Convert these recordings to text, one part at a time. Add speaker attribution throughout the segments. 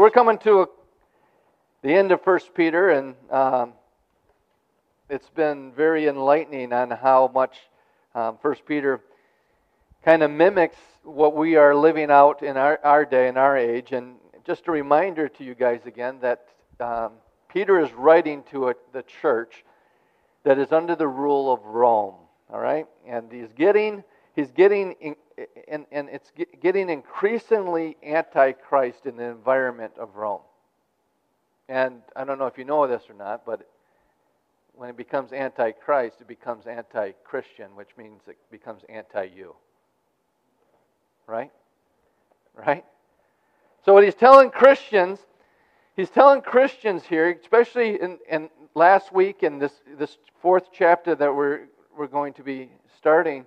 Speaker 1: So we're coming to a, the end of First Peter, and um, it's been very enlightening on how much um, First Peter kind of mimics what we are living out in our, our day and our age. And just a reminder to you guys again that um, Peter is writing to a, the church that is under the rule of Rome. All right, and he's getting he's getting and, and it's getting increasingly antichrist in the environment of Rome. And I don't know if you know this or not, but when it becomes antichrist, it becomes anti Christian, which means it becomes anti you. Right? Right? So, what he's telling Christians, he's telling Christians here, especially in, in last week in this, this fourth chapter that we're, we're going to be starting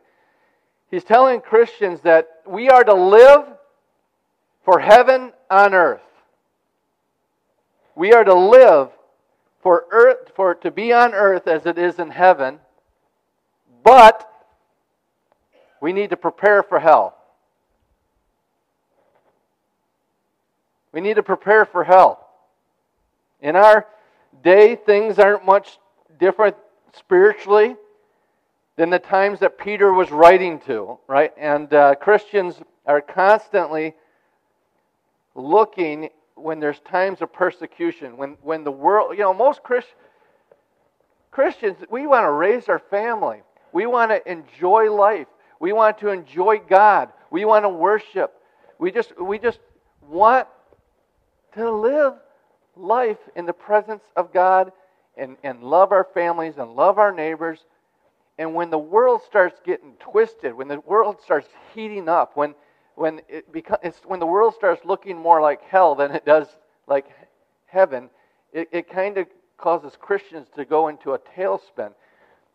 Speaker 1: He's telling Christians that we are to live for heaven on earth. We are to live for earth for to be on earth as it is in heaven, but we need to prepare for hell. We need to prepare for hell. In our day, things aren't much different spiritually than the times that Peter was writing to, right? And uh, Christians are constantly looking when there's times of persecution, when, when the world, you know, most Christ, Christians, we want to raise our family. We want to enjoy life. We want to enjoy God. We want to worship. We just, we just want to live life in the presence of God and, and love our families and love our neighbors and when the world starts getting twisted, when the world starts heating up, when when it when the world starts looking more like hell than it does like heaven, it, it kind of causes Christians to go into a tailspin.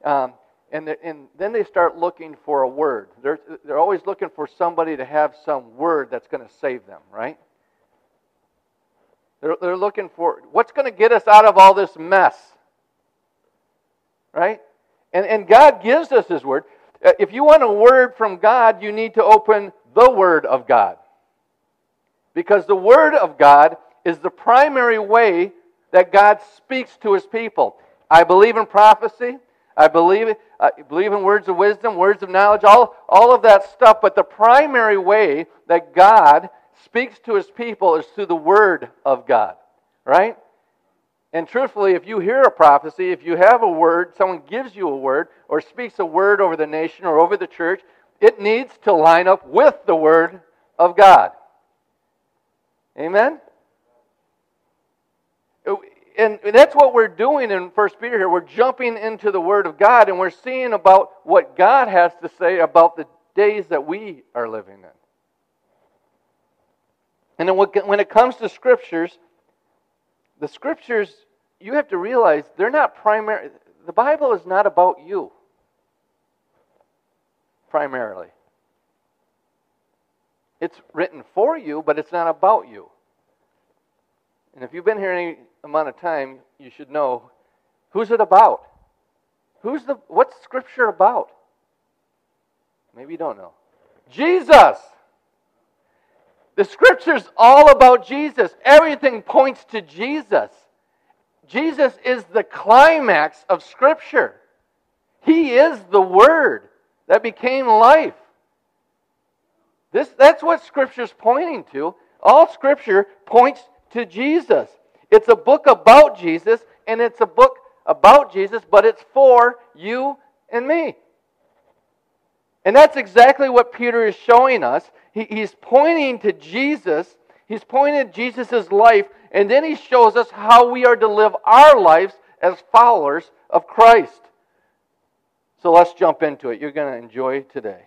Speaker 1: Um, and, the, and then they start looking for a word. They're, they're always looking for somebody to have some word that's going to save them, right? They're, they're looking for what's going to get us out of all this mess, right? And, and God gives us His Word. Uh, if you want a word from God, you need to open the Word of God. Because the Word of God is the primary way that God speaks to His people. I believe in prophecy. I believe, I believe in words of wisdom, words of knowledge, all, all of that stuff. But the primary way that God speaks to His people is through the Word of God. Right? And truthfully, if you hear a prophecy, if you have a word, someone gives you a word or speaks a word over the nation or over the church, it needs to line up with the word of God. Amen? And that's what we're doing in 1 Peter here. We're jumping into the Word of God and we're seeing about what God has to say about the days that we are living in. And when it comes to Scriptures, the scriptures, you have to realize they're not primary. The Bible is not about you, primarily. It's written for you, but it's not about you. And if you've been here any amount of time, you should know who's it about? Who's the what's scripture about? Maybe you don't know. Jesus. The scripture's all about Jesus. Everything points to Jesus. Jesus is the climax of scripture. He is the word that became life. This, that's what scripture's pointing to. All scripture points to Jesus. It's a book about Jesus, and it's a book about Jesus, but it's for you and me. And that's exactly what Peter is showing us he, he's pointing to Jesus. He's pointing to Jesus' life, and then he shows us how we are to live our lives as followers of Christ. So let's jump into it. You're going to enjoy today.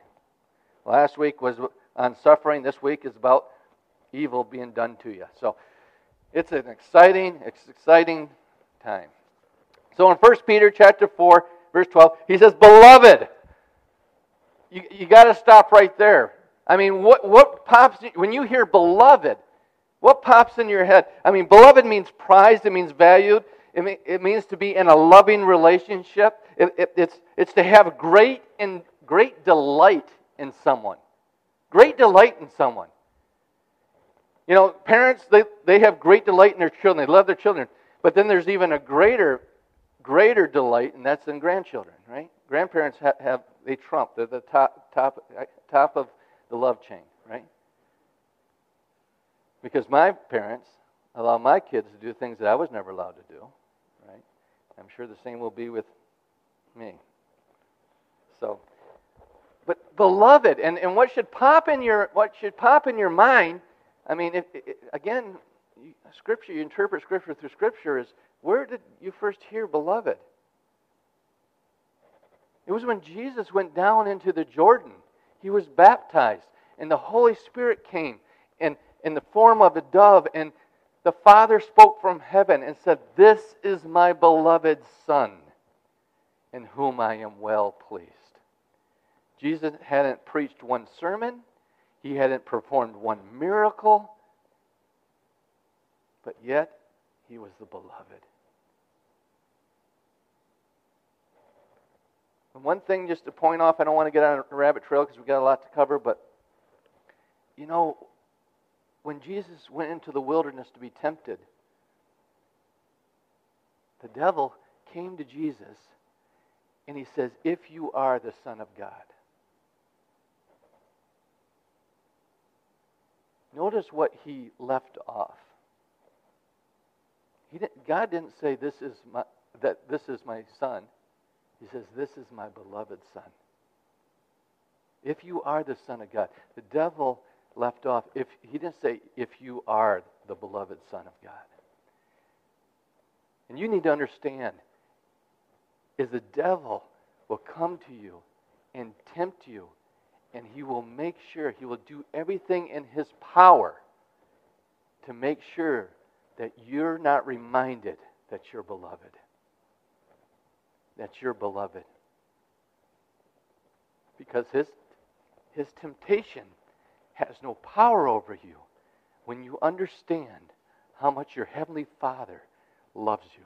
Speaker 1: Last week was on suffering. This week is about evil being done to you. So it's an exciting, exciting time. So in 1 Peter chapter 4, verse 12, he says, Beloved. You, you got to stop right there. I mean, what, what pops, when you hear beloved, what pops in your head? I mean, beloved means prized, it means valued, it, mean, it means to be in a loving relationship. It, it, it's, it's to have great, and great delight in someone. Great delight in someone. You know, parents, they, they have great delight in their children. They love their children. But then there's even a greater, greater delight, and that's in grandchildren, right? Grandparents have, have they trump. They're the top, top, eh, top of the love chain, right? Because my parents allow my kids to do things that I was never allowed to do, right? I'm sure the same will be with me. So, but beloved, and, and what should pop in your what should pop in your mind? I mean, if, if, again, Scripture, you interpret Scripture through Scripture. Is where did you first hear beloved? It was when Jesus went down into the Jordan. He was baptized, and the Holy Spirit came in, in the form of a dove, and the Father spoke from heaven and said, This is my beloved Son, in whom I am well pleased. Jesus hadn't preached one sermon, he hadn't performed one miracle, but yet he was the beloved. And one thing just to point off, I don't want to get on a rabbit trail because we've got a lot to cover, but you know, when Jesus went into the wilderness to be tempted, the devil came to Jesus and he says, If you are the Son of God. Notice what he left off. He didn't, God didn't say this is my, that this is my son. He says, This is my beloved Son. If you are the Son of God, the devil left off. If he didn't say, if you are the beloved Son of God. And you need to understand is the devil will come to you and tempt you, and he will make sure, he will do everything in his power to make sure that you're not reminded that you're beloved that you're beloved. Because his, his temptation has no power over you when you understand how much your Heavenly Father loves you.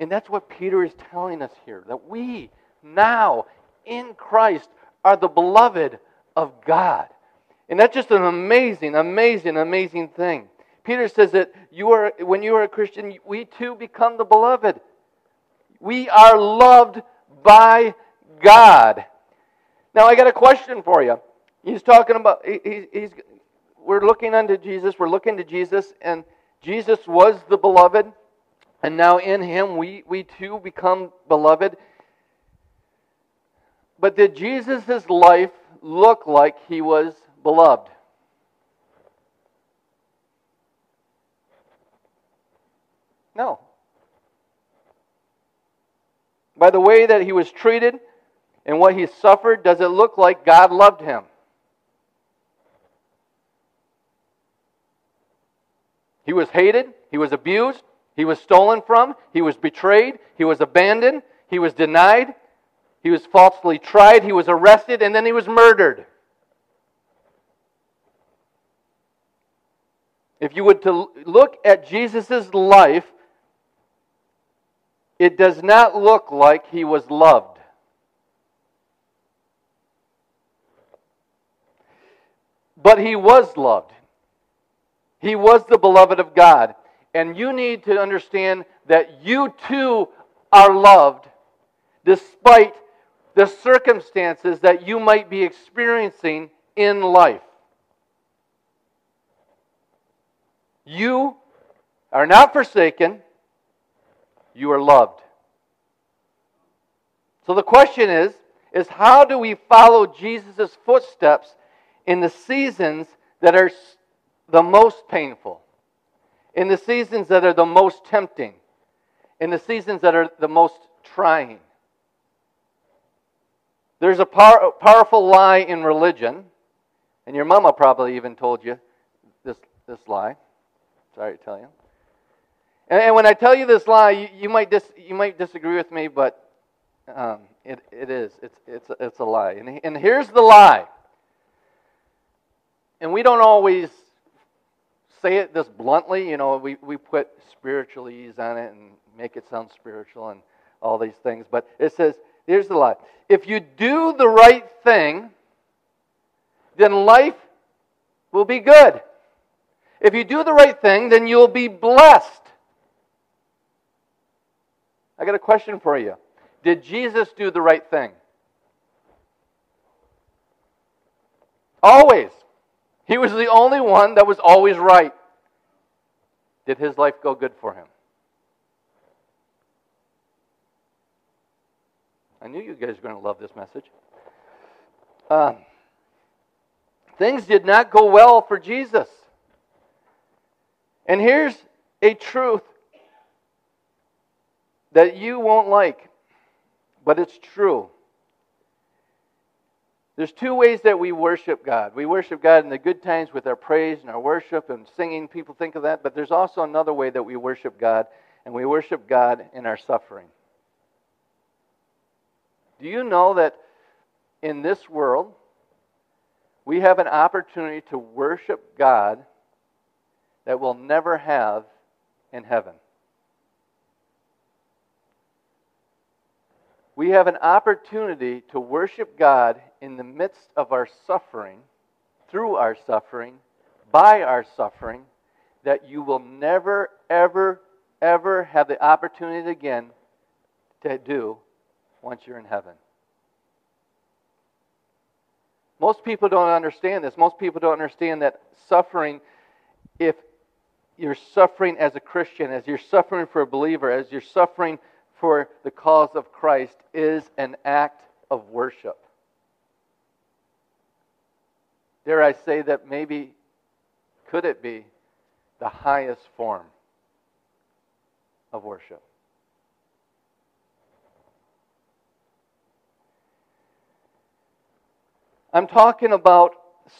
Speaker 1: And that's what Peter is telling us here that we now in Christ are the beloved of God. And that's just an amazing, amazing, amazing thing. Peter says that you are, when you are a Christian, we too become the beloved. We are loved by God. Now, I got a question for you. He's talking about, he, he's, we're looking unto Jesus, we're looking to Jesus, and Jesus was the beloved, and now in him we, we too become beloved. But did Jesus' life look like he was beloved? No. By the way that he was treated and what he suffered, does it look like God loved him? He was hated, he was abused, he was stolen from, he was betrayed, he was abandoned, he was denied, he was falsely tried, he was arrested, and then he was murdered. If you would to look at Jesus' life, it does not look like he was loved. But he was loved. He was the beloved of God. And you need to understand that you too are loved despite the circumstances that you might be experiencing in life. You are not forsaken you are loved. So the question is, is how do we follow Jesus' footsteps in the seasons that are the most painful, in the seasons that are the most tempting, in the seasons that are the most trying? There's a power, powerful lie in religion, and your mama probably even told you this, this lie. Sorry to tell you. And, and when I tell you this lie, you, you, might, dis, you might disagree with me, but um, it, it is. It's, it's, it's a lie. And, and here's the lie. And we don't always say it this bluntly. You know, we, we put spiritualese on it and make it sound spiritual and all these things. But it says, here's the lie. If you do the right thing, then life will be good. If you do the right thing, then you'll be blessed. I got a question for you. Did Jesus do the right thing? Always. He was the only one that was always right. Did his life go good for him? I knew you guys were going to love this message. Um, things did not go well for Jesus. And here's a truth that you won't like, but it's true. There's two ways that we worship God. We worship God in the good times with our praise and our worship and singing. People think of that. But there's also another way that we worship God, and we worship God in our suffering. Do you know that in this world, we have an opportunity to worship God that we'll never have in heaven? We have an opportunity to worship God in the midst of our suffering, through our suffering, by our suffering, that you will never, ever, ever have the opportunity again to do once you're in heaven. Most people don't understand this. Most people don't understand that suffering, if you're suffering as a Christian, as you're suffering for a believer, as you're suffering for the cause of Christ, is an act of worship. Dare I say that maybe, could it be, the highest form of worship? I'm talking about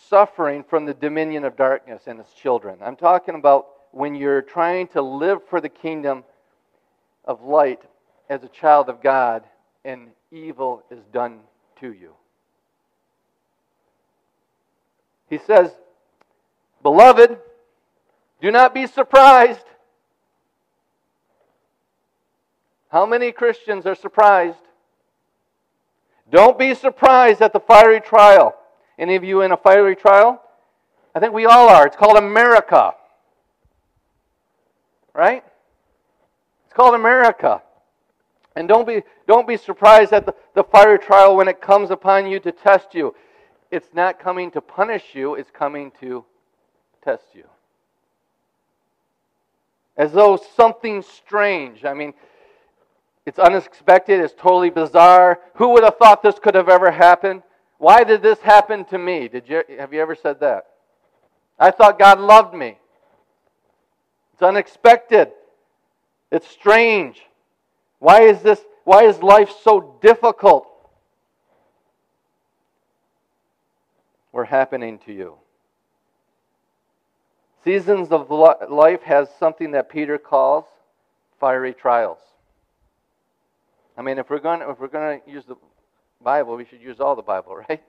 Speaker 1: suffering from the dominion of darkness and its children. I'm talking about when you're trying to live for the kingdom of light as a child of God and evil is done to you. He says, Beloved, do not be surprised. How many Christians are surprised? Don't be surprised at the fiery trial. Any of you in a fiery trial? I think we all are. It's called America. Right? It's called America. And don't be, don't be surprised at the, the fiery trial when it comes upon you to test you. It's not coming to punish you, it's coming to test you. As though something strange. I mean, it's unexpected, it's totally bizarre. Who would have thought this could have ever happened? Why did this happen to me? Did you have you ever said that? I thought God loved me. It's unexpected. It's strange. Why is this why is life so difficult? We're happening to you. Seasons of life has something that Peter calls fiery trials. I mean, if we're going if we're going to use the Bible, we should use all the Bible, right?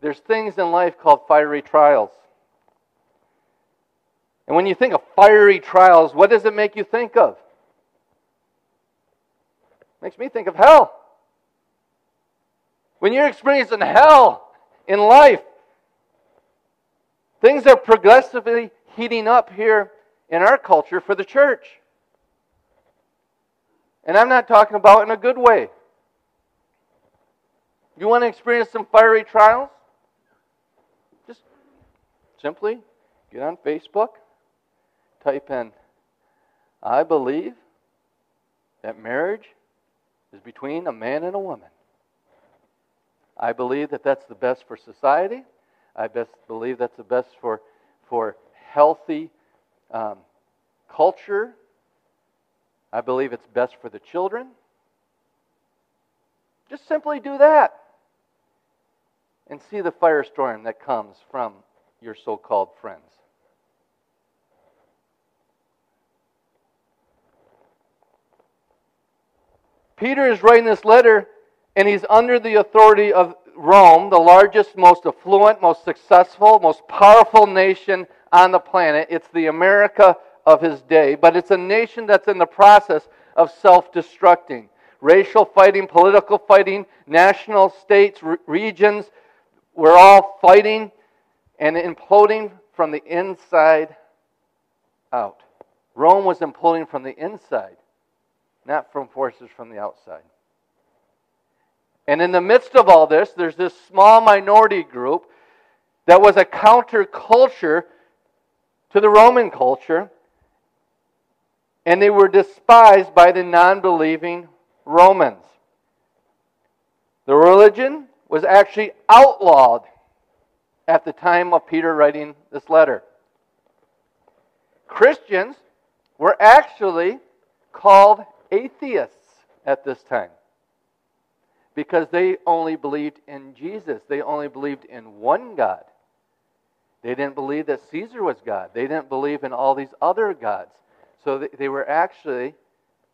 Speaker 1: There's things in life called fiery trials. And when you think of fiery trials, what does it make you think of? It makes me think of hell. When you're experiencing hell in life, things are progressively heating up here in our culture for the church. And I'm not talking about in a good way. You want to experience some fiery trials? Just simply get on Facebook, type in, I believe that marriage is between a man and a woman. I believe that that's the best for society. I best believe that's the best for, for healthy um, culture I believe it's best for the children. Just simply do that and see the firestorm that comes from your so called friends. Peter is writing this letter, and he's under the authority of Rome, the largest, most affluent, most successful, most powerful nation on the planet. It's the America of his day, but it's a nation that's in the process of self destructing. Racial fighting, political fighting, national states, re- regions, we're all fighting and imploding from the inside out. Rome was imploding from the inside, not from forces from the outside. And in the midst of all this, there's this small minority group that was a counterculture to the Roman culture, and they were despised by the non believing Romans. The religion was actually outlawed at the time of Peter writing this letter. Christians were actually called atheists at this time because they only believed in Jesus. They only believed in one God. They didn't believe that Caesar was God. They didn't believe in all these other gods. So they were actually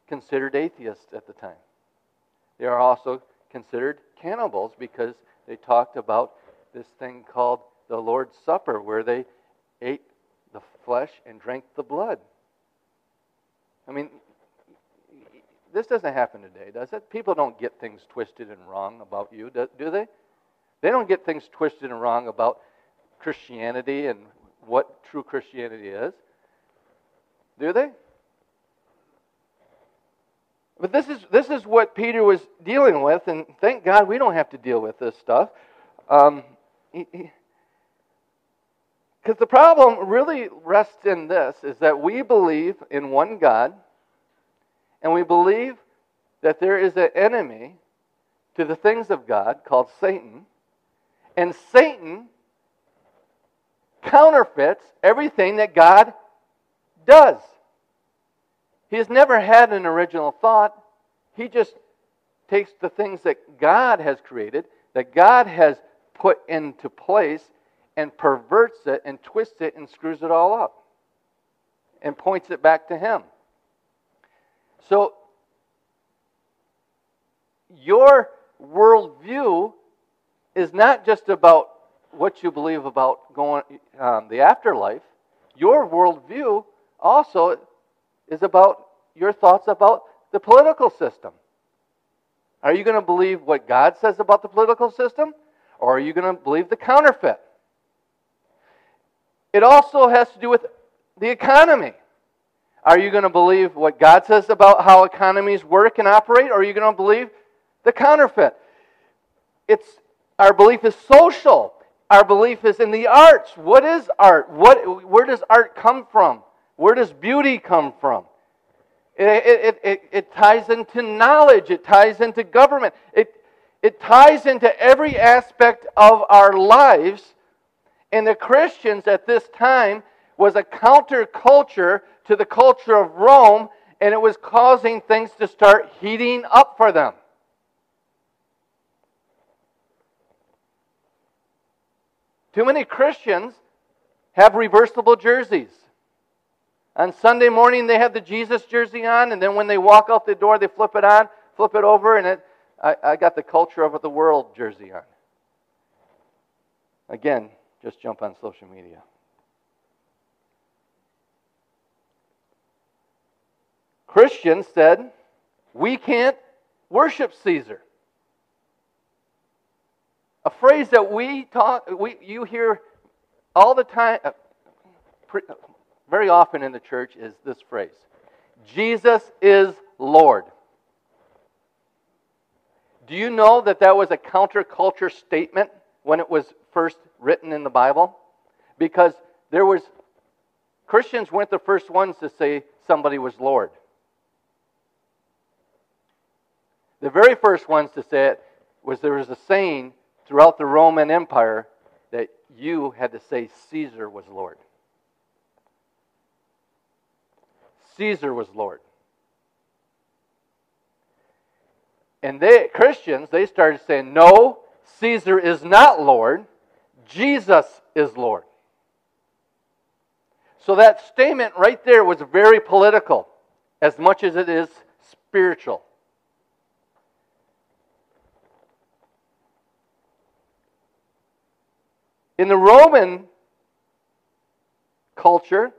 Speaker 1: considered atheists at the time. They are also considered cannibals because they talked about this thing called the Lord's Supper, where they ate the flesh and drank the blood. I mean, this doesn't happen today, does it? People don't get things twisted and wrong about you, do they? They don't get things twisted and wrong about Christianity and what true Christianity is. Do they? But this is, this is what Peter was dealing with, and thank God we don't have to deal with this stuff. Um, because the problem really rests in this is that we believe in one God, and we believe that there is an enemy to the things of God called Satan, and Satan counterfeits everything that God does. He has never had an original thought. He just takes the things that God has created, that God has put into place, and perverts it and twists it and screws it all up and points it back to Him. So, your worldview is not just about what you believe about going um, the afterlife. Your worldview also is about your thoughts about the political system. Are you going to believe what God says about the political system, or are you going to believe the counterfeit? It also has to do with the economy. Are you going to believe what God says about how economies work and operate, or are you going to believe the counterfeit? It's our belief is social. Our belief is in the arts. What is art? What, where does art come from? Where does beauty come from? It, it, it, it, ties into knowledge, it ties into government, it, it ties into every aspect of our lives. And the Christians at this time was a counterculture to the culture of Rome, and it was causing things to start heating up for them. Too many Christians have reversible jerseys. On Sunday morning, they have the Jesus jersey on, and then when they walk out the door, they flip it on, flip it over, and it, I, I got the culture of the world jersey on. Again, just jump on social media. Christians said, we can't worship Caesar. A phrase that we talk, we, you hear all the time, uh, very often in the church is this phrase Jesus is Lord. Do you know that that was a counterculture statement when it was first written in the Bible? Because there was Christians weren't the first ones to say somebody was Lord. The very first ones to say it was there was a saying throughout the Roman Empire that you had to say Caesar was Lord. Caesar was Lord. And they Christians, they started saying, No, Caesar is not Lord. Jesus is Lord. So that statement right there was very political, as much as it is spiritual. In the Roman culture,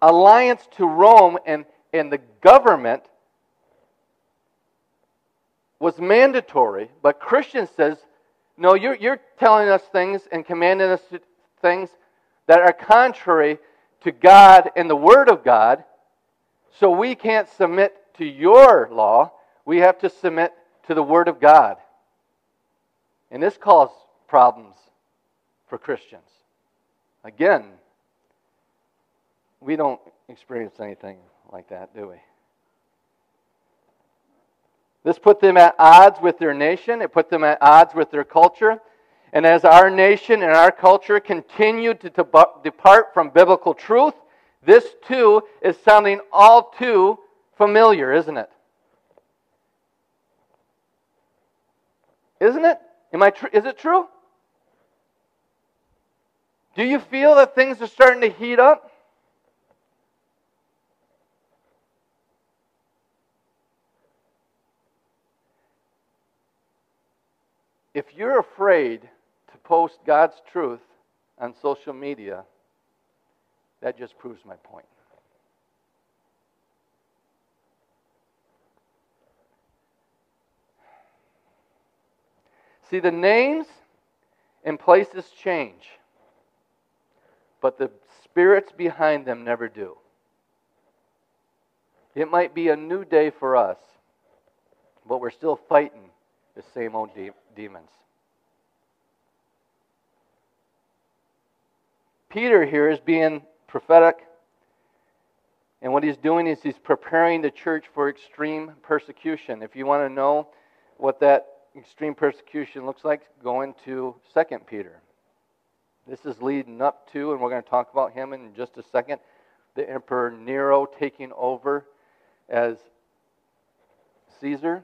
Speaker 1: alliance to Rome and, and the government was mandatory, but Christian says, No, you're, you're telling us things and commanding us things that are contrary to God and the Word of God. So we can't submit to your law. We have to submit to the Word of God. And this caused problems for Christians. Again, we don't experience anything like that, do we? This put them at odds with their nation. It put them at odds with their culture. And as our nation and our culture continue to depart from biblical truth, this too is sounding all too familiar, isn't it? Isn't it? Am I tr- is it true? Do you feel that things are starting to heat up? If you're afraid to post God's truth on social media, that just proves my point. See, the names and places change, but the spirits behind them never do. It might be a new day for us, but we're still fighting the same old de- demons. Peter here is being prophetic, and what he's doing is he's preparing the church for extreme persecution. If you want to know what that extreme persecution looks like, go into 2 Peter. This is leading up to, and we're going to talk about him in just a second, the Emperor Nero taking over as Caesar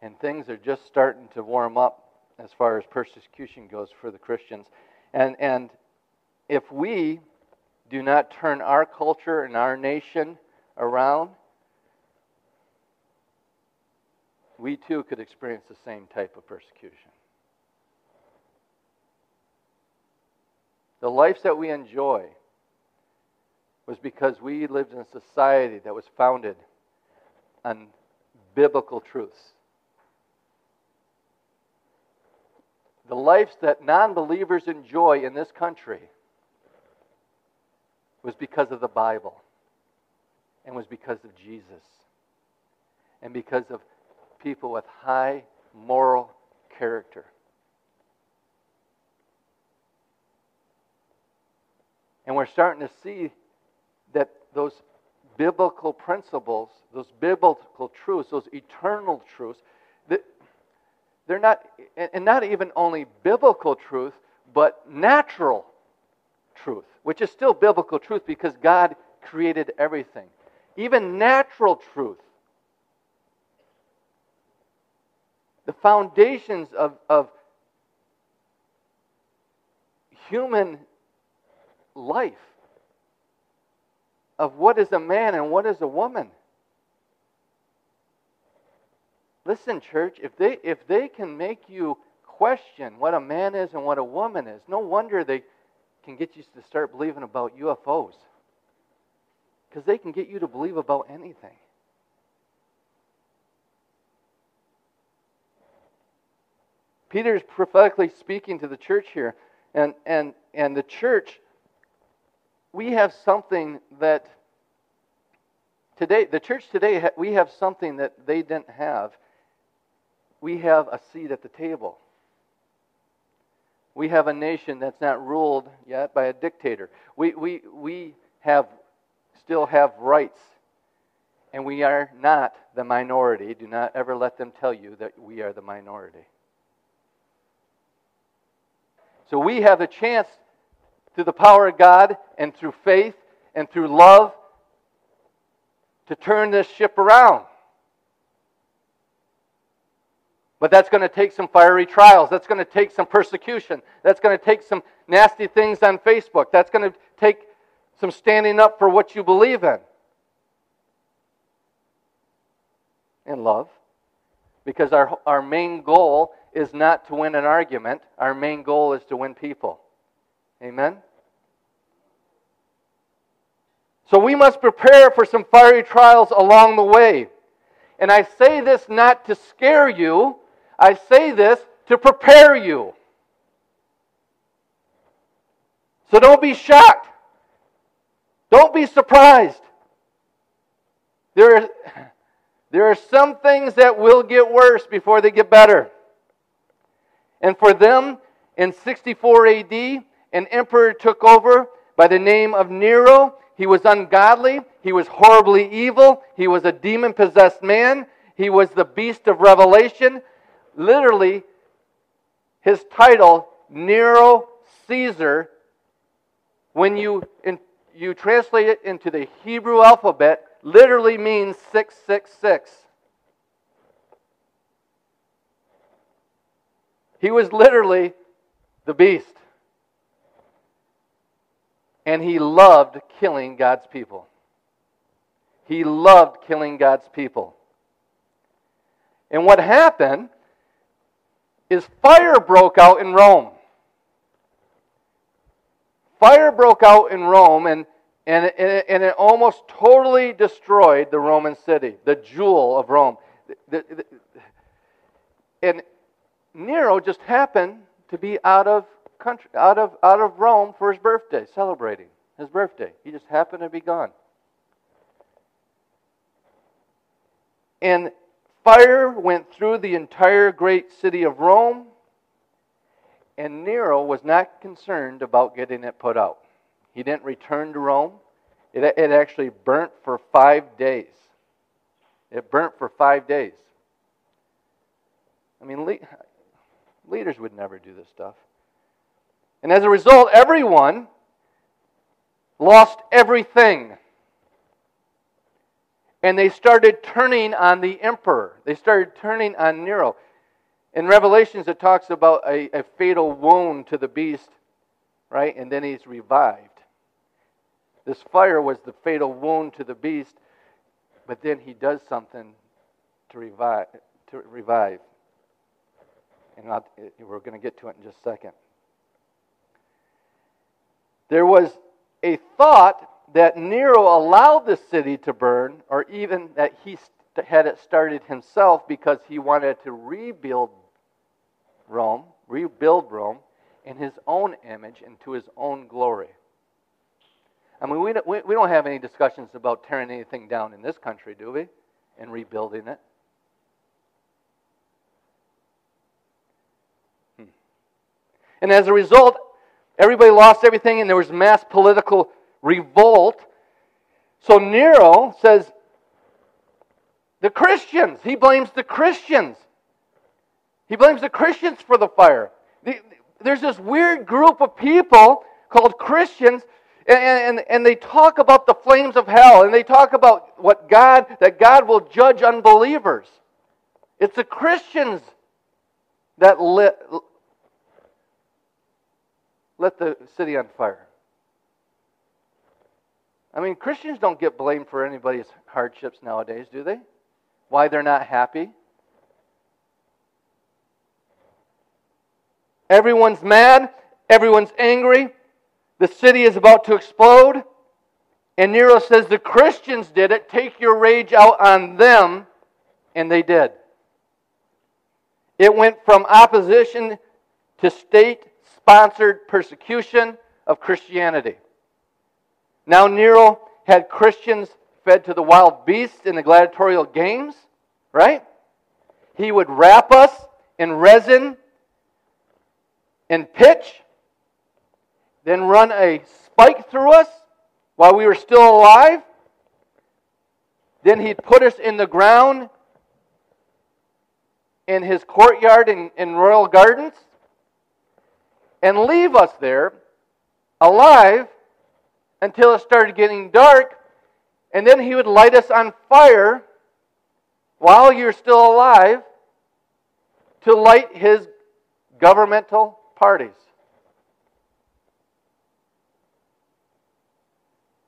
Speaker 1: and things are just starting to warm up as far as persecution goes for the Christians. And, and if we do not turn our culture and our nation around, we too could experience the same type of persecution. The lives that we enjoy was because we lived in a society that was founded on biblical truths. the lives that non believers enjoy in this country was because of the Bible and was because of Jesus and because of people with high moral character. And we're starting to see that those biblical principles, those biblical truths, those eternal truths, they're not, and not even only biblical truth, but natural truth, which is still biblical truth because God created everything. Even natural truth. The foundations of, of human life, of what is a man and what is a woman. Listen, church, if they, if they can make you question what a man is and what a woman is, no wonder they can get you to start believing about UFOs. Because they can get you to believe about anything. Peter is prophetically speaking to the church here. And, and, and the church, we have something that today, the church today, we have something that they didn't have we have a seat at the table. We have a nation that's not ruled yet by a dictator. We, we, we have, still have rights, and we are not the minority. Do not ever let them tell you that we are the minority. So we have the chance, through the power of God and through faith and through love, to turn this ship around. But that's going to take some fiery trials. That's going to take some persecution. That's going to take some nasty things on Facebook. That's going to take some standing up for what you believe in. In love. Because our, our main goal is not to win an argument, our main goal is to win people. Amen? So we must prepare for some fiery trials along the way. And I say this not to scare you, I say this to prepare you. So don't be shocked. Don't be surprised. There are, there are some things that will get worse before they get better. And for them, in 64 AD, an emperor took over by the name of Nero. He was ungodly. He was horribly evil. He was a demon possessed man. He was the beast of Revelation. Literally, his title, Nero Caesar, when you, in, you translate it into the Hebrew alphabet, literally means 666. He was literally the beast. And he loved killing God's people. He loved killing God's people. And what happened is fire broke out in Rome. Fire broke out in Rome, and, and, and it almost totally destroyed the Roman city, the jewel of Rome. And Nero just happened to be out of country, out of out of Rome for his birthday, celebrating his birthday. He just happened to be gone. And fire went through the entire great city of Rome, and Nero was not concerned about getting it put out. He didn't return to Rome. It, it actually burnt for five days. It burnt for five days. I mean, Leaders would never do this stuff. And as a result, everyone lost everything. And they started turning on the emperor. They started turning on Nero. In Revelations, it talks about a, a fatal wound to the beast, right? And then he's revived. This fire was the fatal wound to the beast, but then he does something to revive. To revive and I'll, we're going to get to it in just a second. There was a thought that Nero allowed the city to burn, or even that he had it started himself because he wanted to rebuild Rome, rebuild Rome in his own image and to his own glory. I mean, we don't, we don't have any discussions about tearing anything down in this country, do we? And rebuilding it. Hmm. And as a result, everybody lost everything and there was mass political revolt. So Nero says, the Christians, he blames the Christians. He blames the Christians for the fire. There's this weird group of people called Christians, and, and, and they talk about the flames of hell, and they talk about what God, that God will judge unbelievers. It's the Christians that lit the city on fire. I mean, Christians don't get blamed for anybody's hardships nowadays, do they? Why they're not happy? Everyone's mad. Everyone's angry. The city is about to explode. And Nero says, The Christians did it. Take your rage out on them. And they did. It went from opposition to state sponsored persecution of Christianity. Now, Nero had Christians fed to the wild beasts in the gladiatorial games, right? He would wrap us in resin and pitch, then run a spike through us while we were still alive. Then he'd put us in the ground in his courtyard in, in royal gardens and leave us there alive until it started getting dark, and then he would light us on fire while you're still alive to light his governmental parties.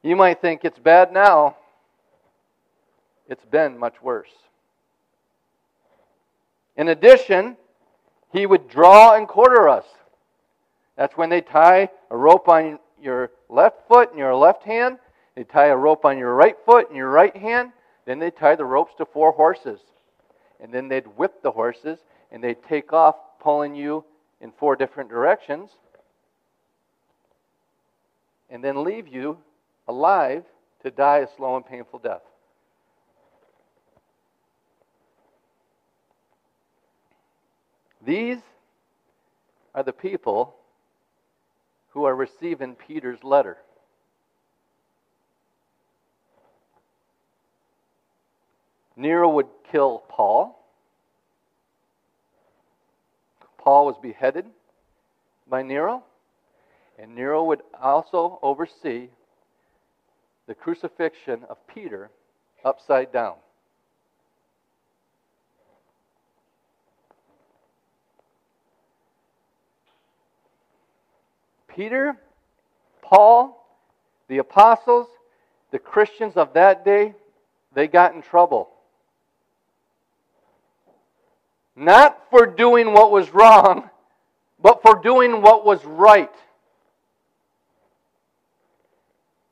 Speaker 1: You might think it's bad now. It's been much worse. In addition, he would draw and quarter us. That's when they tie a rope on your left foot and your left hand. They tie a rope on your right foot and your right hand. Then they tie the ropes to four horses. And then they'd whip the horses and they'd take off, pulling you in four different directions, and then leave you alive to die a slow and painful death. These are the people who are receiving Peter's letter. Nero would kill Paul. Paul was beheaded by Nero, and Nero would also oversee the crucifixion of Peter upside down. Peter, Paul, the apostles, the Christians of that day, they got in trouble. Not for doing what was wrong, but for doing what was right.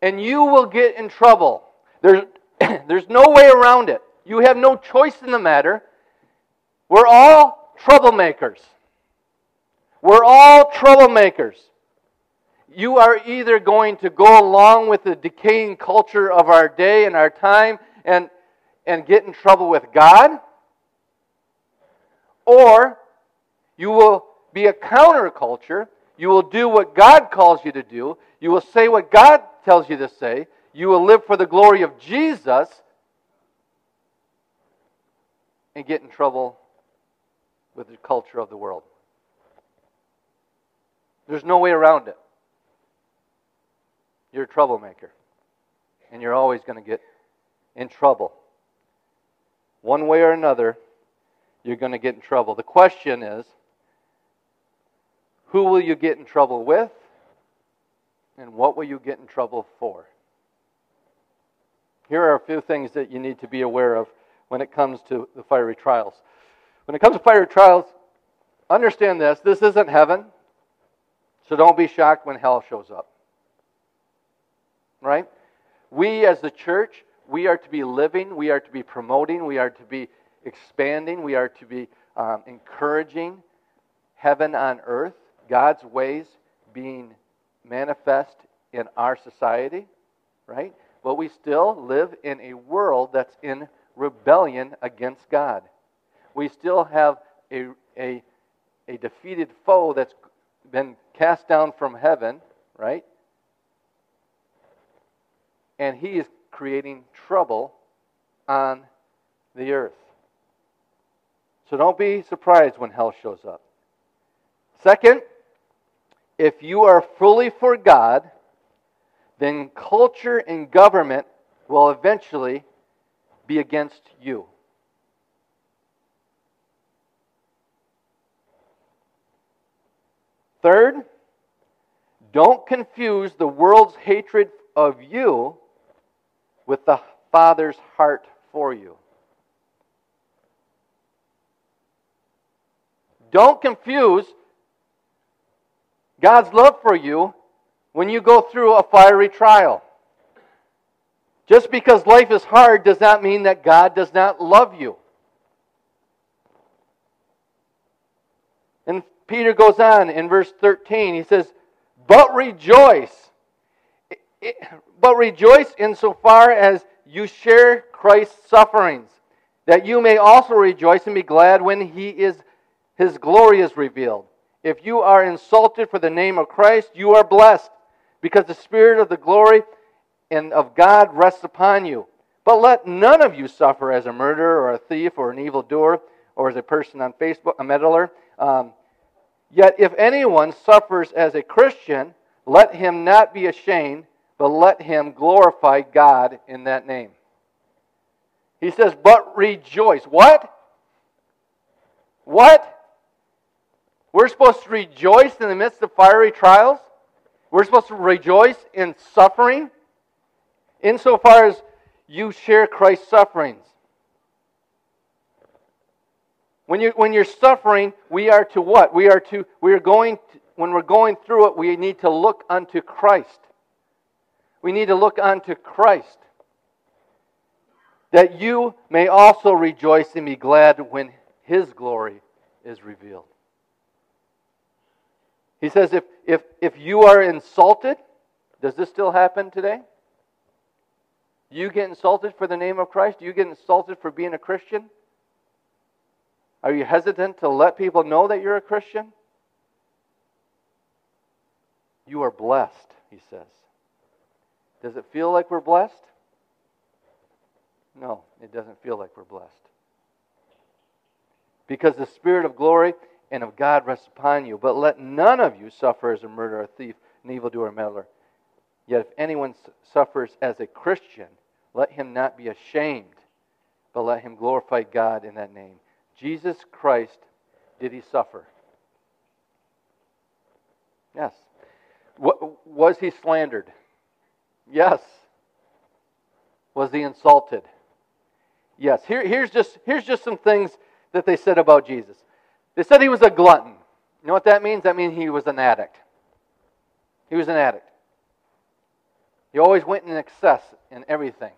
Speaker 1: And you will get in trouble. There's, there's no way around it. You have no choice in the matter. We're all troublemakers. We're all troublemakers. You are either going to go along with the decaying culture of our day and our time and, and get in trouble with God, or you will be a counterculture. You will do what God calls you to do. You will say what God tells you to say. You will live for the glory of Jesus and get in trouble with the culture of the world. There's no way around it. You're a troublemaker. And you're always going to get in trouble. One way or another, you're going to get in trouble. The question is who will you get in trouble with? And what will you get in trouble for? Here are a few things that you need to be aware of when it comes to the fiery trials. When it comes to fiery trials, understand this this isn't heaven, so don't be shocked when hell shows up. Right? We as the church, we are to be living, we are to be promoting, we are to be expanding, we are to be um, encouraging heaven on earth, God's ways being manifest in our society, right? But we still live in a world that's in rebellion against God. We still have a, a, a defeated foe that's been cast down from heaven, right? And he is creating trouble on the earth. So don't be surprised when hell shows up. Second, if you are fully for God, then culture and government will eventually be against you. Third, don't confuse the world's hatred of you with the Father's heart for you. Don't confuse God's love for you when you go through a fiery trial. Just because life is hard does not mean that God does not love you. And Peter goes on in verse 13. He says, But rejoice. But rejoice insofar as you share Christ's sufferings, that you may also rejoice and be glad when he is his glory is revealed. If you are insulted for the name of Christ, you are blessed, because the Spirit of the glory and of God rests upon you. But let none of you suffer as a murderer or a thief or an evildoer or as a person on Facebook, a meddler. Um, yet if anyone suffers as a Christian, let him not be ashamed, but let him glorify God in that name. He says, but rejoice. What? What? We're supposed to rejoice in the midst of fiery trials. We're supposed to rejoice in suffering insofar as you share Christ's sufferings. When, you, when you're suffering, we are to what? We are to, we are going, to, when we're going through it, we need to look unto Christ. We need to look unto Christ. That you may also rejoice and be glad when His glory is revealed. He says, if, if, if you are insulted, does this still happen today? You get insulted for the name of Christ? You get insulted for being a Christian? Are you hesitant to let people know that you're a Christian? You are blessed, he says. Does it feel like we're blessed? No, it doesn't feel like we're blessed. Because the Spirit of glory and of God rests upon you. But let none of you suffer as a murderer, a thief, an evildoer, a meddler. Yet if anyone suffers as a Christian, let him not be ashamed, but let him glorify God in that name. Jesus Christ, did he suffer? Yes. Was he slandered? Yes. Was he insulted? Yes. Here, here's, just, here's just some things that they said about Jesus. They said he was a glutton. You know what that means? That means he was an addict. He was an addict. He always went in excess in everything.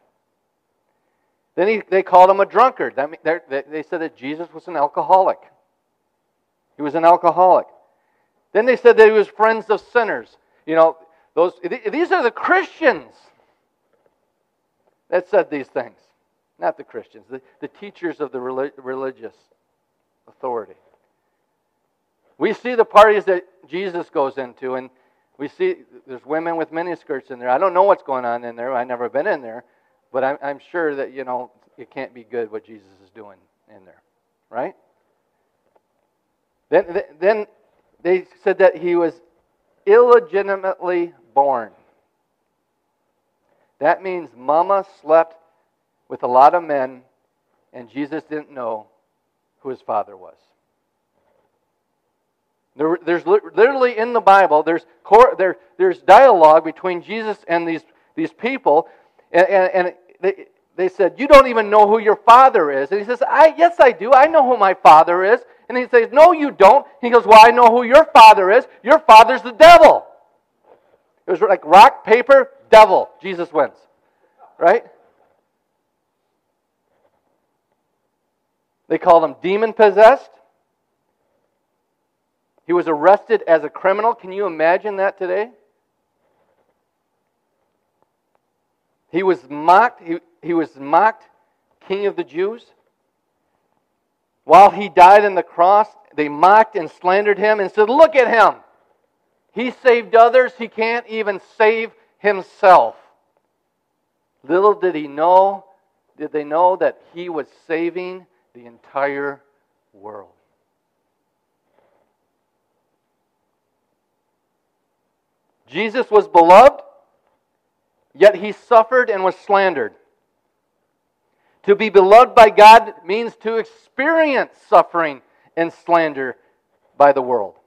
Speaker 1: Then he, they called him a drunkard. That, they, they said that Jesus was an alcoholic. He was an alcoholic. Then they said that he was friends of sinners. You know, those, these are the Christians that said these things, not the Christians, the, the teachers of the religious authority. We see the parties that Jesus goes into, and we see there's women with miniskirts in there. I don't know what's going on in there. I've never been in there. But I'm, I'm sure that, you know, it can't be good what Jesus is doing in there, right? Then, then they said that he was illegitimately born. That means mama slept with a lot of men and Jesus didn't know who his father was. There, there's literally in the Bible, there's, there, there's dialogue between Jesus and these, these people and, and, and they, they said, You don't even know who your father is. And he says, I, Yes, I do. I know who my father is. And he says, No, you don't. He goes, Well, I know who your father is. Your father's the devil. It was like rock, paper, devil. Jesus wins. Right? They called him demon possessed. He was arrested as a criminal. Can you imagine that today? He was mocked. He, he was mocked, King of the Jews. While he died on the cross, they mocked and slandered him and said, Look at him. He saved others. He can't even save himself. Little did he know, did they know that he was saving the entire world. Jesus was beloved. Yet he suffered and was slandered. To be beloved by God means to experience suffering and slander by the world.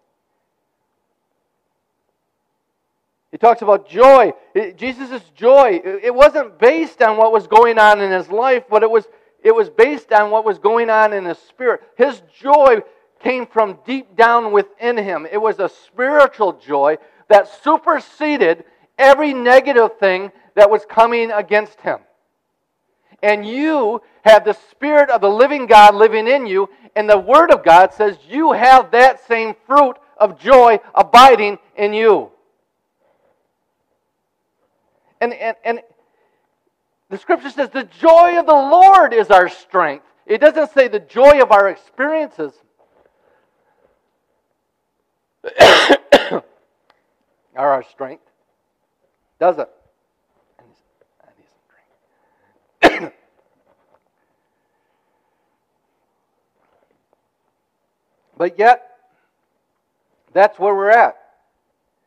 Speaker 1: He talks about joy. Jesus' joy, it wasn't based on what was going on in his life, but it was, it was based on what was going on in his spirit. His joy came from deep down within him. It was a spiritual joy that superseded every negative thing that was coming against him. And you have the Spirit of the living God living in you, and the Word of God says you have that same fruit of joy abiding in you. And, and, and the scripture says the joy of the Lord is our strength. It doesn't say the joy of our experiences. are our strength. Does it? But yet, that's where we're at.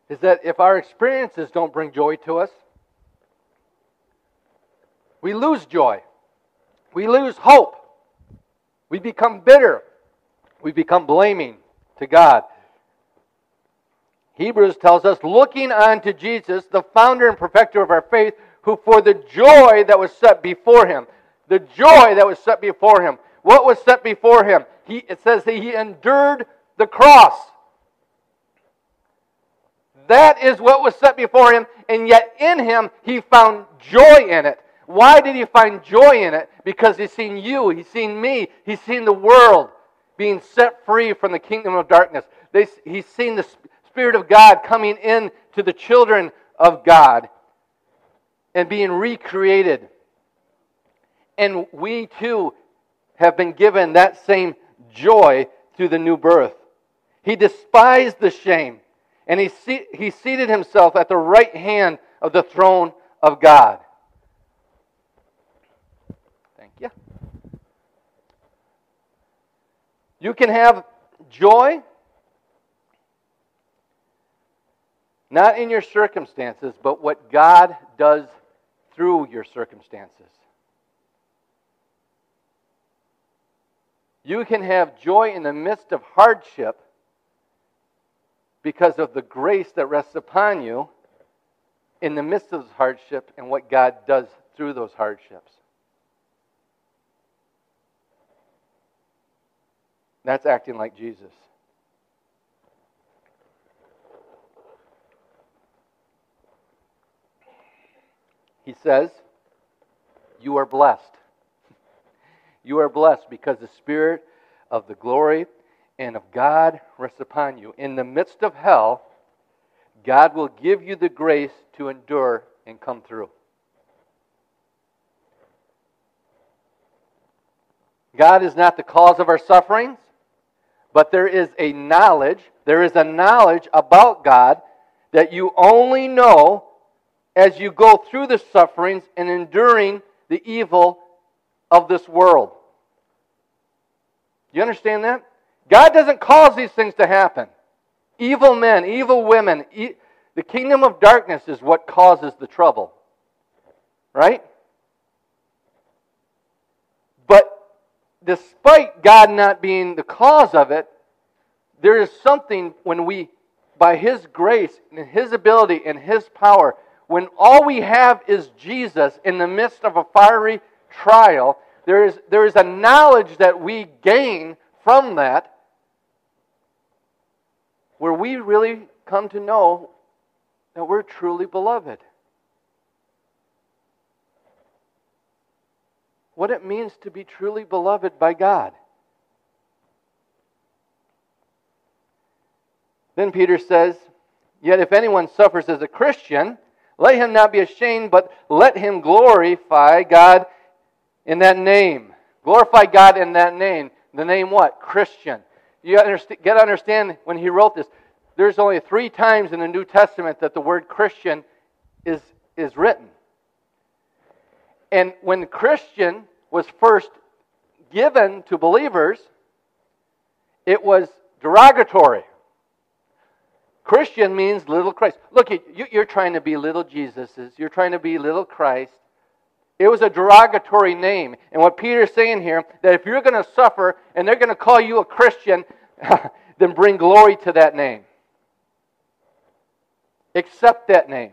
Speaker 1: Is that if our experiences don't bring joy to us, we lose joy. We lose hope. We become bitter. We become blaming to God. Hebrews tells us, looking unto Jesus, the founder and perfecter of our faith, who for the joy that was set before him, the joy that was set before him, what was set before him? He, it says that he endured the cross. That is what was set before him, and yet in him he found joy in it. Why did he find joy in it? Because he's seen you, he's seen me, he's seen the world. being set free from the kingdom of darkness. They, he's seen the Spirit of God coming in to the children of God and being recreated. And we too have been given that same joy through the new birth. He despised the shame, and he, he seated himself at the right hand of the throne of God. Thank you. You can have joy not in your circumstances, but what God does through your circumstances. You can have joy in the midst of hardship because of the grace that rests upon you in the midst of those hardships and what God does through those hardships. That's acting like Jesus. He says, You are blessed. You are blessed because the Spirit of the glory and of God rests upon you. In the midst of hell, God will give you the grace to endure and come through. God is not the cause of our sufferings, but there is a knowledge, there is a knowledge about God that you only know as you go through the sufferings and enduring the evil of this world. You understand that? God doesn't cause these things to happen. Evil men, evil women, e- the kingdom of darkness is what causes the trouble. Right? But despite God not being the cause of it, there is something when we, by His grace and His ability and His power, when all we have is Jesus in the midst of a fiery trial, there is, there is a knowledge that we gain from that where we really come to know that we're truly beloved. What it means to be truly beloved by God. Then Peter says, Yet if anyone suffers as a Christian, let him not be ashamed, but let him glorify God in that name. Glorify God in that name. The name what? Christian. You get to understand when he wrote this, there's only three times in the New Testament that the word Christian is, is written. And when Christian was first given to believers, it was derogatory. Christian means little Christ. Look, you're trying to be little Jesuses. You're trying to be little Christ. It was a derogatory name. And what Peter's saying here, that if you're going to suffer and they're going to call you a Christian, then bring glory to that name. Accept that name.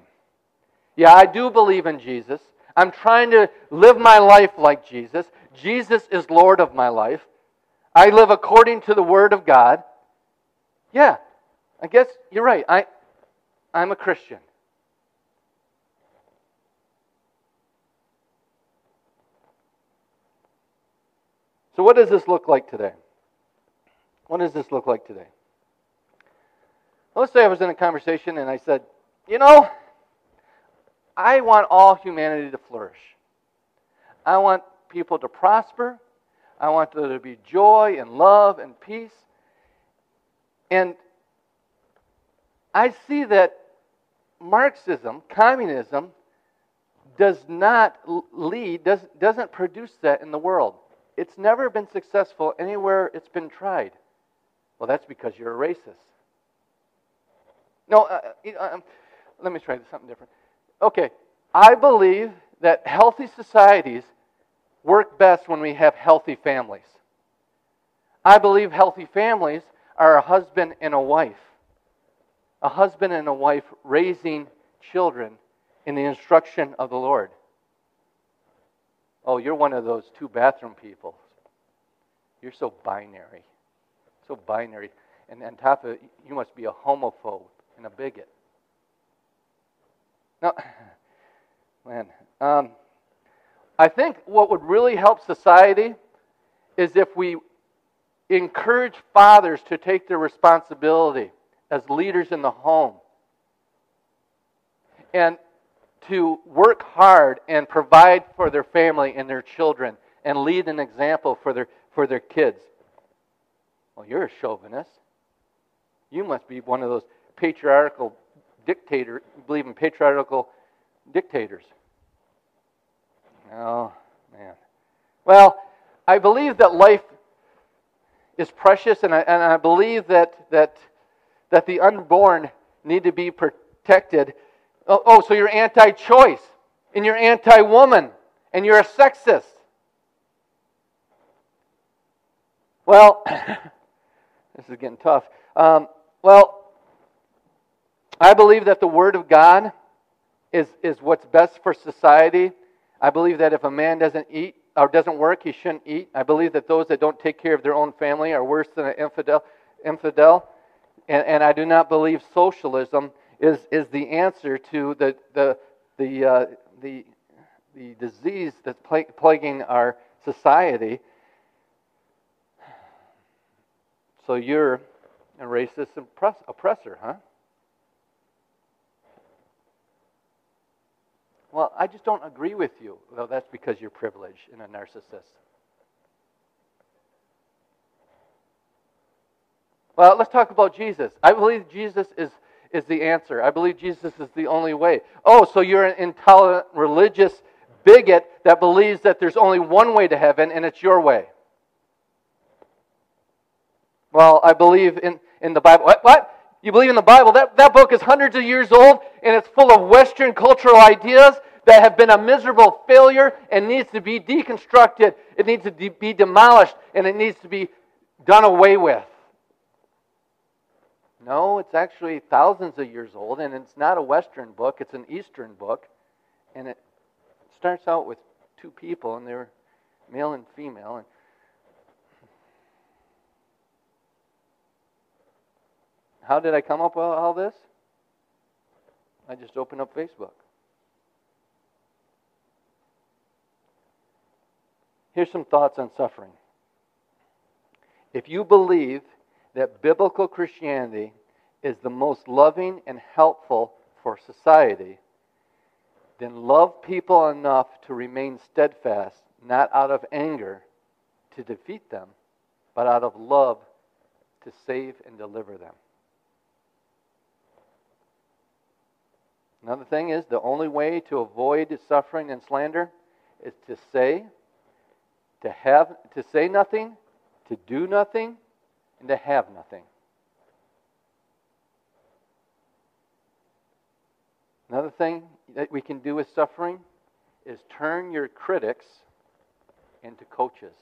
Speaker 1: Yeah, I do believe in Jesus. I'm trying to live my life like Jesus. Jesus is Lord of my life. I live according to the Word of God. Yeah, I guess you're right. I, I'm a Christian. So, what does this look like today? What does this look like today? Let's say I was in a conversation and I said, You know, I want all humanity to flourish. I want people to prosper. I want there to be joy and love and peace. And I see that Marxism, communism, does not lead, does, doesn't produce that in the world. It's never been successful anywhere it's been tried. Well, that's because you're a racist. No, uh, uh um, let me try something different. Okay, I believe that healthy societies work best when we have healthy families. I believe healthy families are a husband and a wife a husband and a wife raising children in the instruction of the Lord. Oh, you're one of those two bathroom people. You're so binary. So binary. And on top of it, you must be a homophobe and a bigot. Now, man, um, I think what would really help society is if we encourage fathers to take their responsibility as leaders in the home and to work hard and provide for their family and their children and lead an example for their, for their kids. Well, you're a chauvinist. You must be one of those patriarchal dictator, believe in patriarchal dictators. Oh, man. Well, I believe that life is precious, and I, and I believe that, that, that the unborn need to be protected. Oh, oh so you're anti choice, and you're anti woman, and you're a sexist. Well, this is getting tough. Um, well, I believe that the Word of God is, is what's best for society. I believe that if a man doesn't eat or doesn't work, he shouldn't eat. I believe that those that don't take care of their own family are worse than an infidel. infidel. And, and I do not believe socialism is, is the answer to the, the, the, uh, the, the disease that's plaguing our society. So you're a racist oppressor, huh? Well, I just don't agree with you. Well, that's because you're privileged and a narcissist. Well, let's talk about Jesus. I believe Jesus is, is the answer. I believe Jesus is the only way. Oh, so you're an intolerant religious bigot that believes that there's only one way to heaven and it's your way. Well, I believe in, in the Bible. What? what? You believe in the Bible? That, that book is hundreds of years old and it's full of Western cultural ideas that have been a miserable failure and needs to be deconstructed. It needs to be demolished and it needs to be done away with. No, it's actually thousands of years old and it's not a Western book, it's an Eastern book. And it starts out with two people and they're male and female. And How did I come up with all this? I just opened up Facebook. Here's some thoughts on suffering. If you believe that biblical Christianity is the most loving and helpful for society, then love people enough to remain steadfast, not out of anger to defeat them, but out of love to save and deliver them. Another thing is the only way to avoid suffering and slander is to say, to have to say nothing, to do nothing, and to have nothing. Another thing that we can do with suffering is turn your critics into coaches.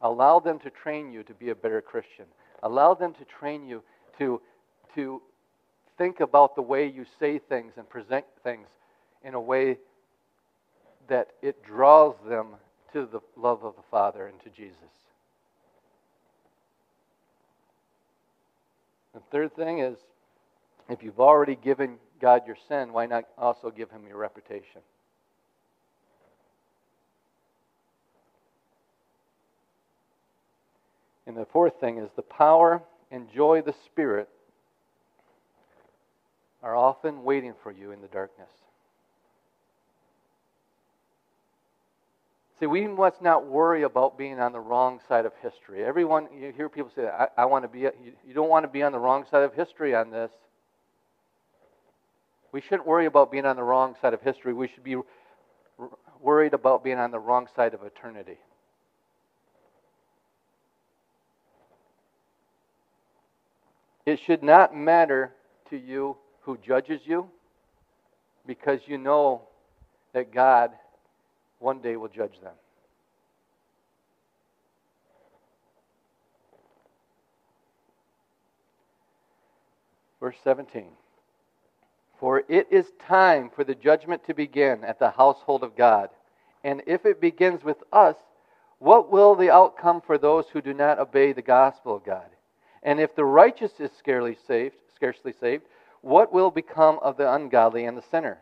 Speaker 1: Allow them to train you to be a better Christian. Allow them to train you to, to think about the way you say things and present things in a way that it draws them to the love of the Father and to Jesus. The third thing is if you've already given God your sin, why not also give him your reputation? And the fourth thing is the power and joy the Spirit are often waiting for you in the darkness. See, we must not worry about being on the wrong side of history. Everyone, you hear people say, I, I want to be, you, you don't want to be on the wrong side of history on this. We shouldn't worry about being on the wrong side of history. We should be worried about being on the wrong side of eternity. It should not matter to you who judges you because you know that God one day will judge them. Verse 17 For it is time for the judgment to begin at the household of God. And if it begins with us, what will the outcome for those who do not obey the gospel of God? And if the righteous is scarcely saved, scarcely saved, what will become of the ungodly and the sinner?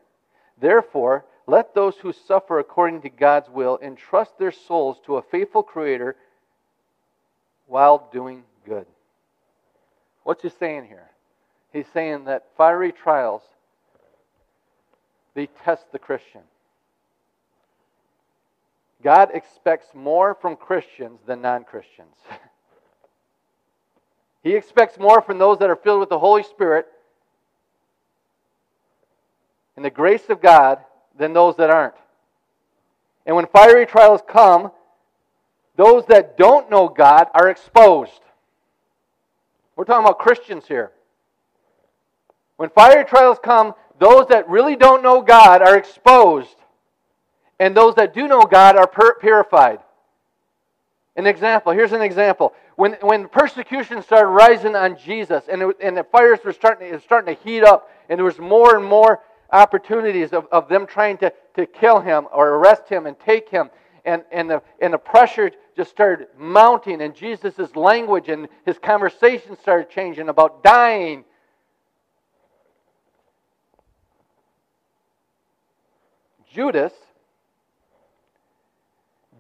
Speaker 1: Therefore, let those who suffer according to God's will entrust their souls to a faithful Creator while doing good. What's he saying here? He's saying that fiery trials they test the Christian. God expects more from Christians than non-Christians. he expects more from those that are filled with the Holy Spirit and the grace of God than those that aren't. And when fiery trials come, those that don't know God are exposed. We're talking about Christians here. When fiery trials come, those that really don't know God are exposed, and those that do know God are purified. An example here's an example. When, when persecution started rising on Jesus, and, it, and the fires were starting, starting to heat up, and there was more and more opportunities of, of them trying to, to kill him or arrest him and take him. And, and, the, and the pressure just started mounting, and Jesus' language and his conversation started changing about dying. Judas,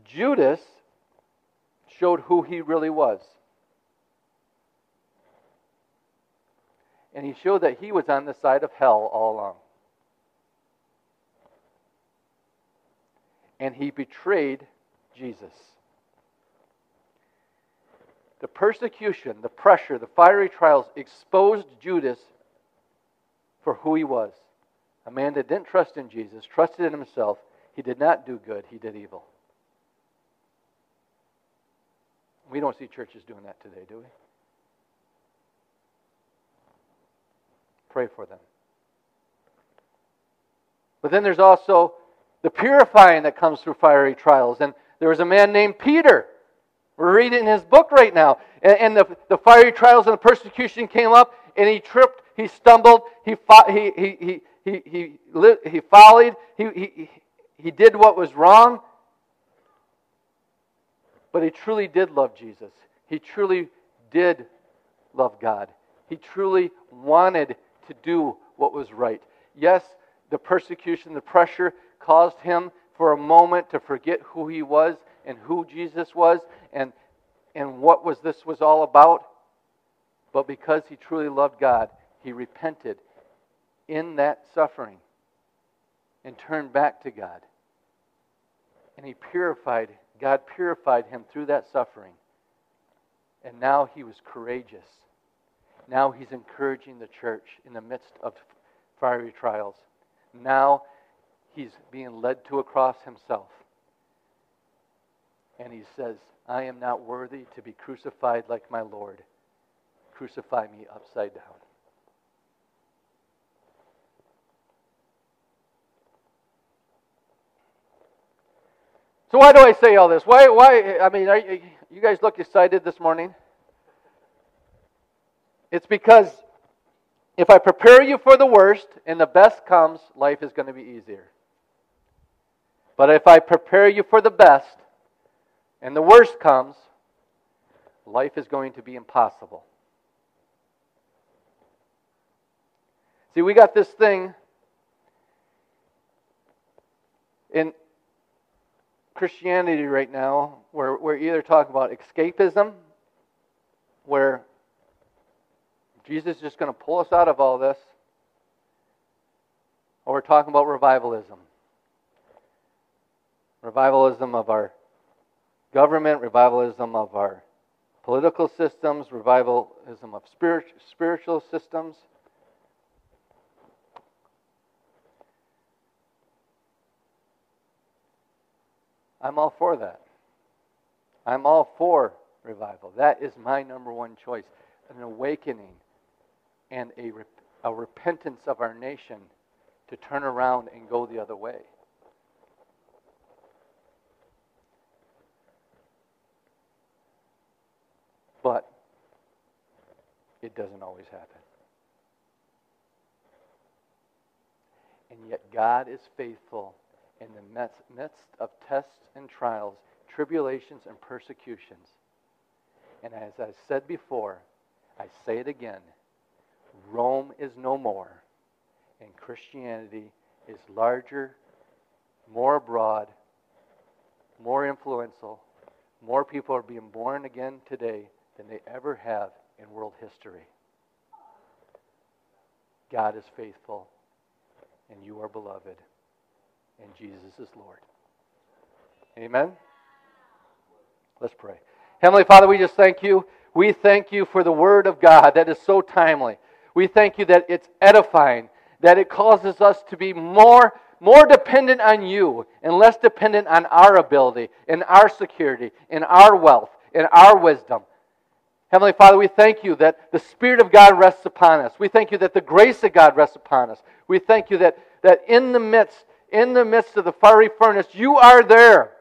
Speaker 1: Judas showed who he really was. And he showed that he was on the side of hell all along. And he betrayed Jesus. The persecution, the pressure, the fiery trials exposed Judas for who he was. A man that didn't trust in Jesus, trusted in himself. He did not do good, he did evil. We don't see churches doing that today, do we? Pray for them. But then there's also the purifying that comes through fiery trials. And there was a man named Peter. We're reading his book right now. And, and the, the fiery trials and the persecution came up, and he tripped, he stumbled, he, fought, he, he, he, he, he, he, he followed, he, he, he did what was wrong. But he truly did love Jesus. He truly did love God. He truly wanted to do what was right. Yes, the persecution, the pressure caused him for a moment to forget who he was and who Jesus was and, and what was this was all about. But because he truly loved God, he repented in that suffering and turned back to God. And he purified, God purified him through that suffering. And now he was courageous. Now he's encouraging the church in the midst of fiery trials. Now he's being led to a cross himself. And he says, I am not worthy to be crucified like my Lord. Crucify me upside down. So why do I say all this? Why? Why? I mean, you, you guys look excited this morning. It's because if I prepare you for the worst and the best comes, life is going to be easier. But if I prepare you for the best and the worst comes, life is going to be impossible. See, we got this thing in Christianity right now where we're either talking about escapism, where Jesus is just going to pull us out of all this, or we're talking about revivalism. Revivalism of our government, revivalism of our political systems, revivalism of spirit, spiritual systems. I'm all for that. I'm all for revival. That is my number one choice an awakening and a, a repentance of our nation to turn around and go the other way. But it doesn't always happen. And yet, God is faithful in the midst of tests and trials, tribulations and persecutions. And as I said before, I say it again Rome is no more, and Christianity is larger, more abroad, more influential. More people are being born again today than they ever have in world history. God is faithful, and you are beloved, and Jesus is Lord. Amen? Let's pray. Heavenly Father, we just thank you. We thank you for the Word of God that is so timely. We thank you that it's edifying, that it causes us to be more, more dependent on you and less dependent on our ability, in our security, in our wealth, in our wisdom. Heavenly Father, we thank you that the Spirit of God rests upon us. We thank you that the grace of God rests upon us. We thank you that, that in the midst, in the midst of the fiery furnace, you are there.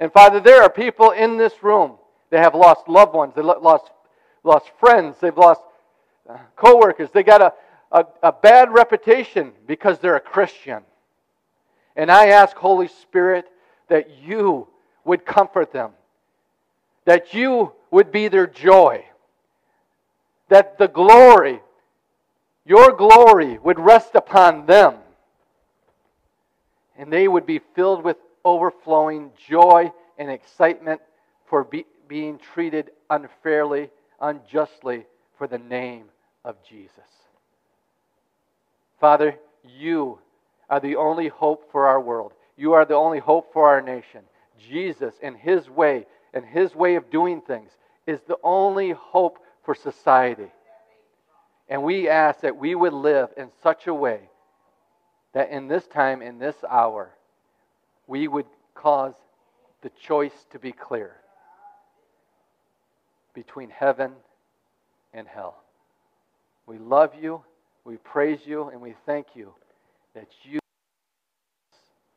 Speaker 1: And Father, there are people in this room that have lost loved ones, they've lost, lost friends, they've lost uh, co-workers, they got a, a, a bad reputation because they're a Christian. And I ask, Holy Spirit, that you would comfort them that you would be their joy, that the glory, your glory, would rest upon them, and they would be filled with overflowing joy and excitement for be, being treated unfairly, unjustly for the name of Jesus. Father, you are the only hope for our world. You are the only hope for our nation. Jesus, in his way, and his way of doing things is the only hope for society. And we ask that we would live in such a way that in this time, in this hour, we would cause the choice to be clear between heaven and hell. We love you, we praise you, and we thank you that you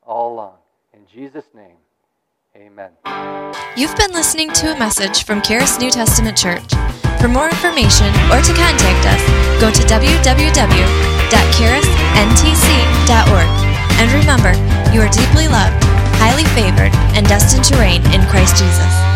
Speaker 1: all along. In Jesus' name. Amen.
Speaker 2: You've been listening to a message from Charis New Testament Church. For more information or to contact us, go to www.charisntc.org. And remember, you are deeply loved, highly favored, and destined to reign in Christ Jesus.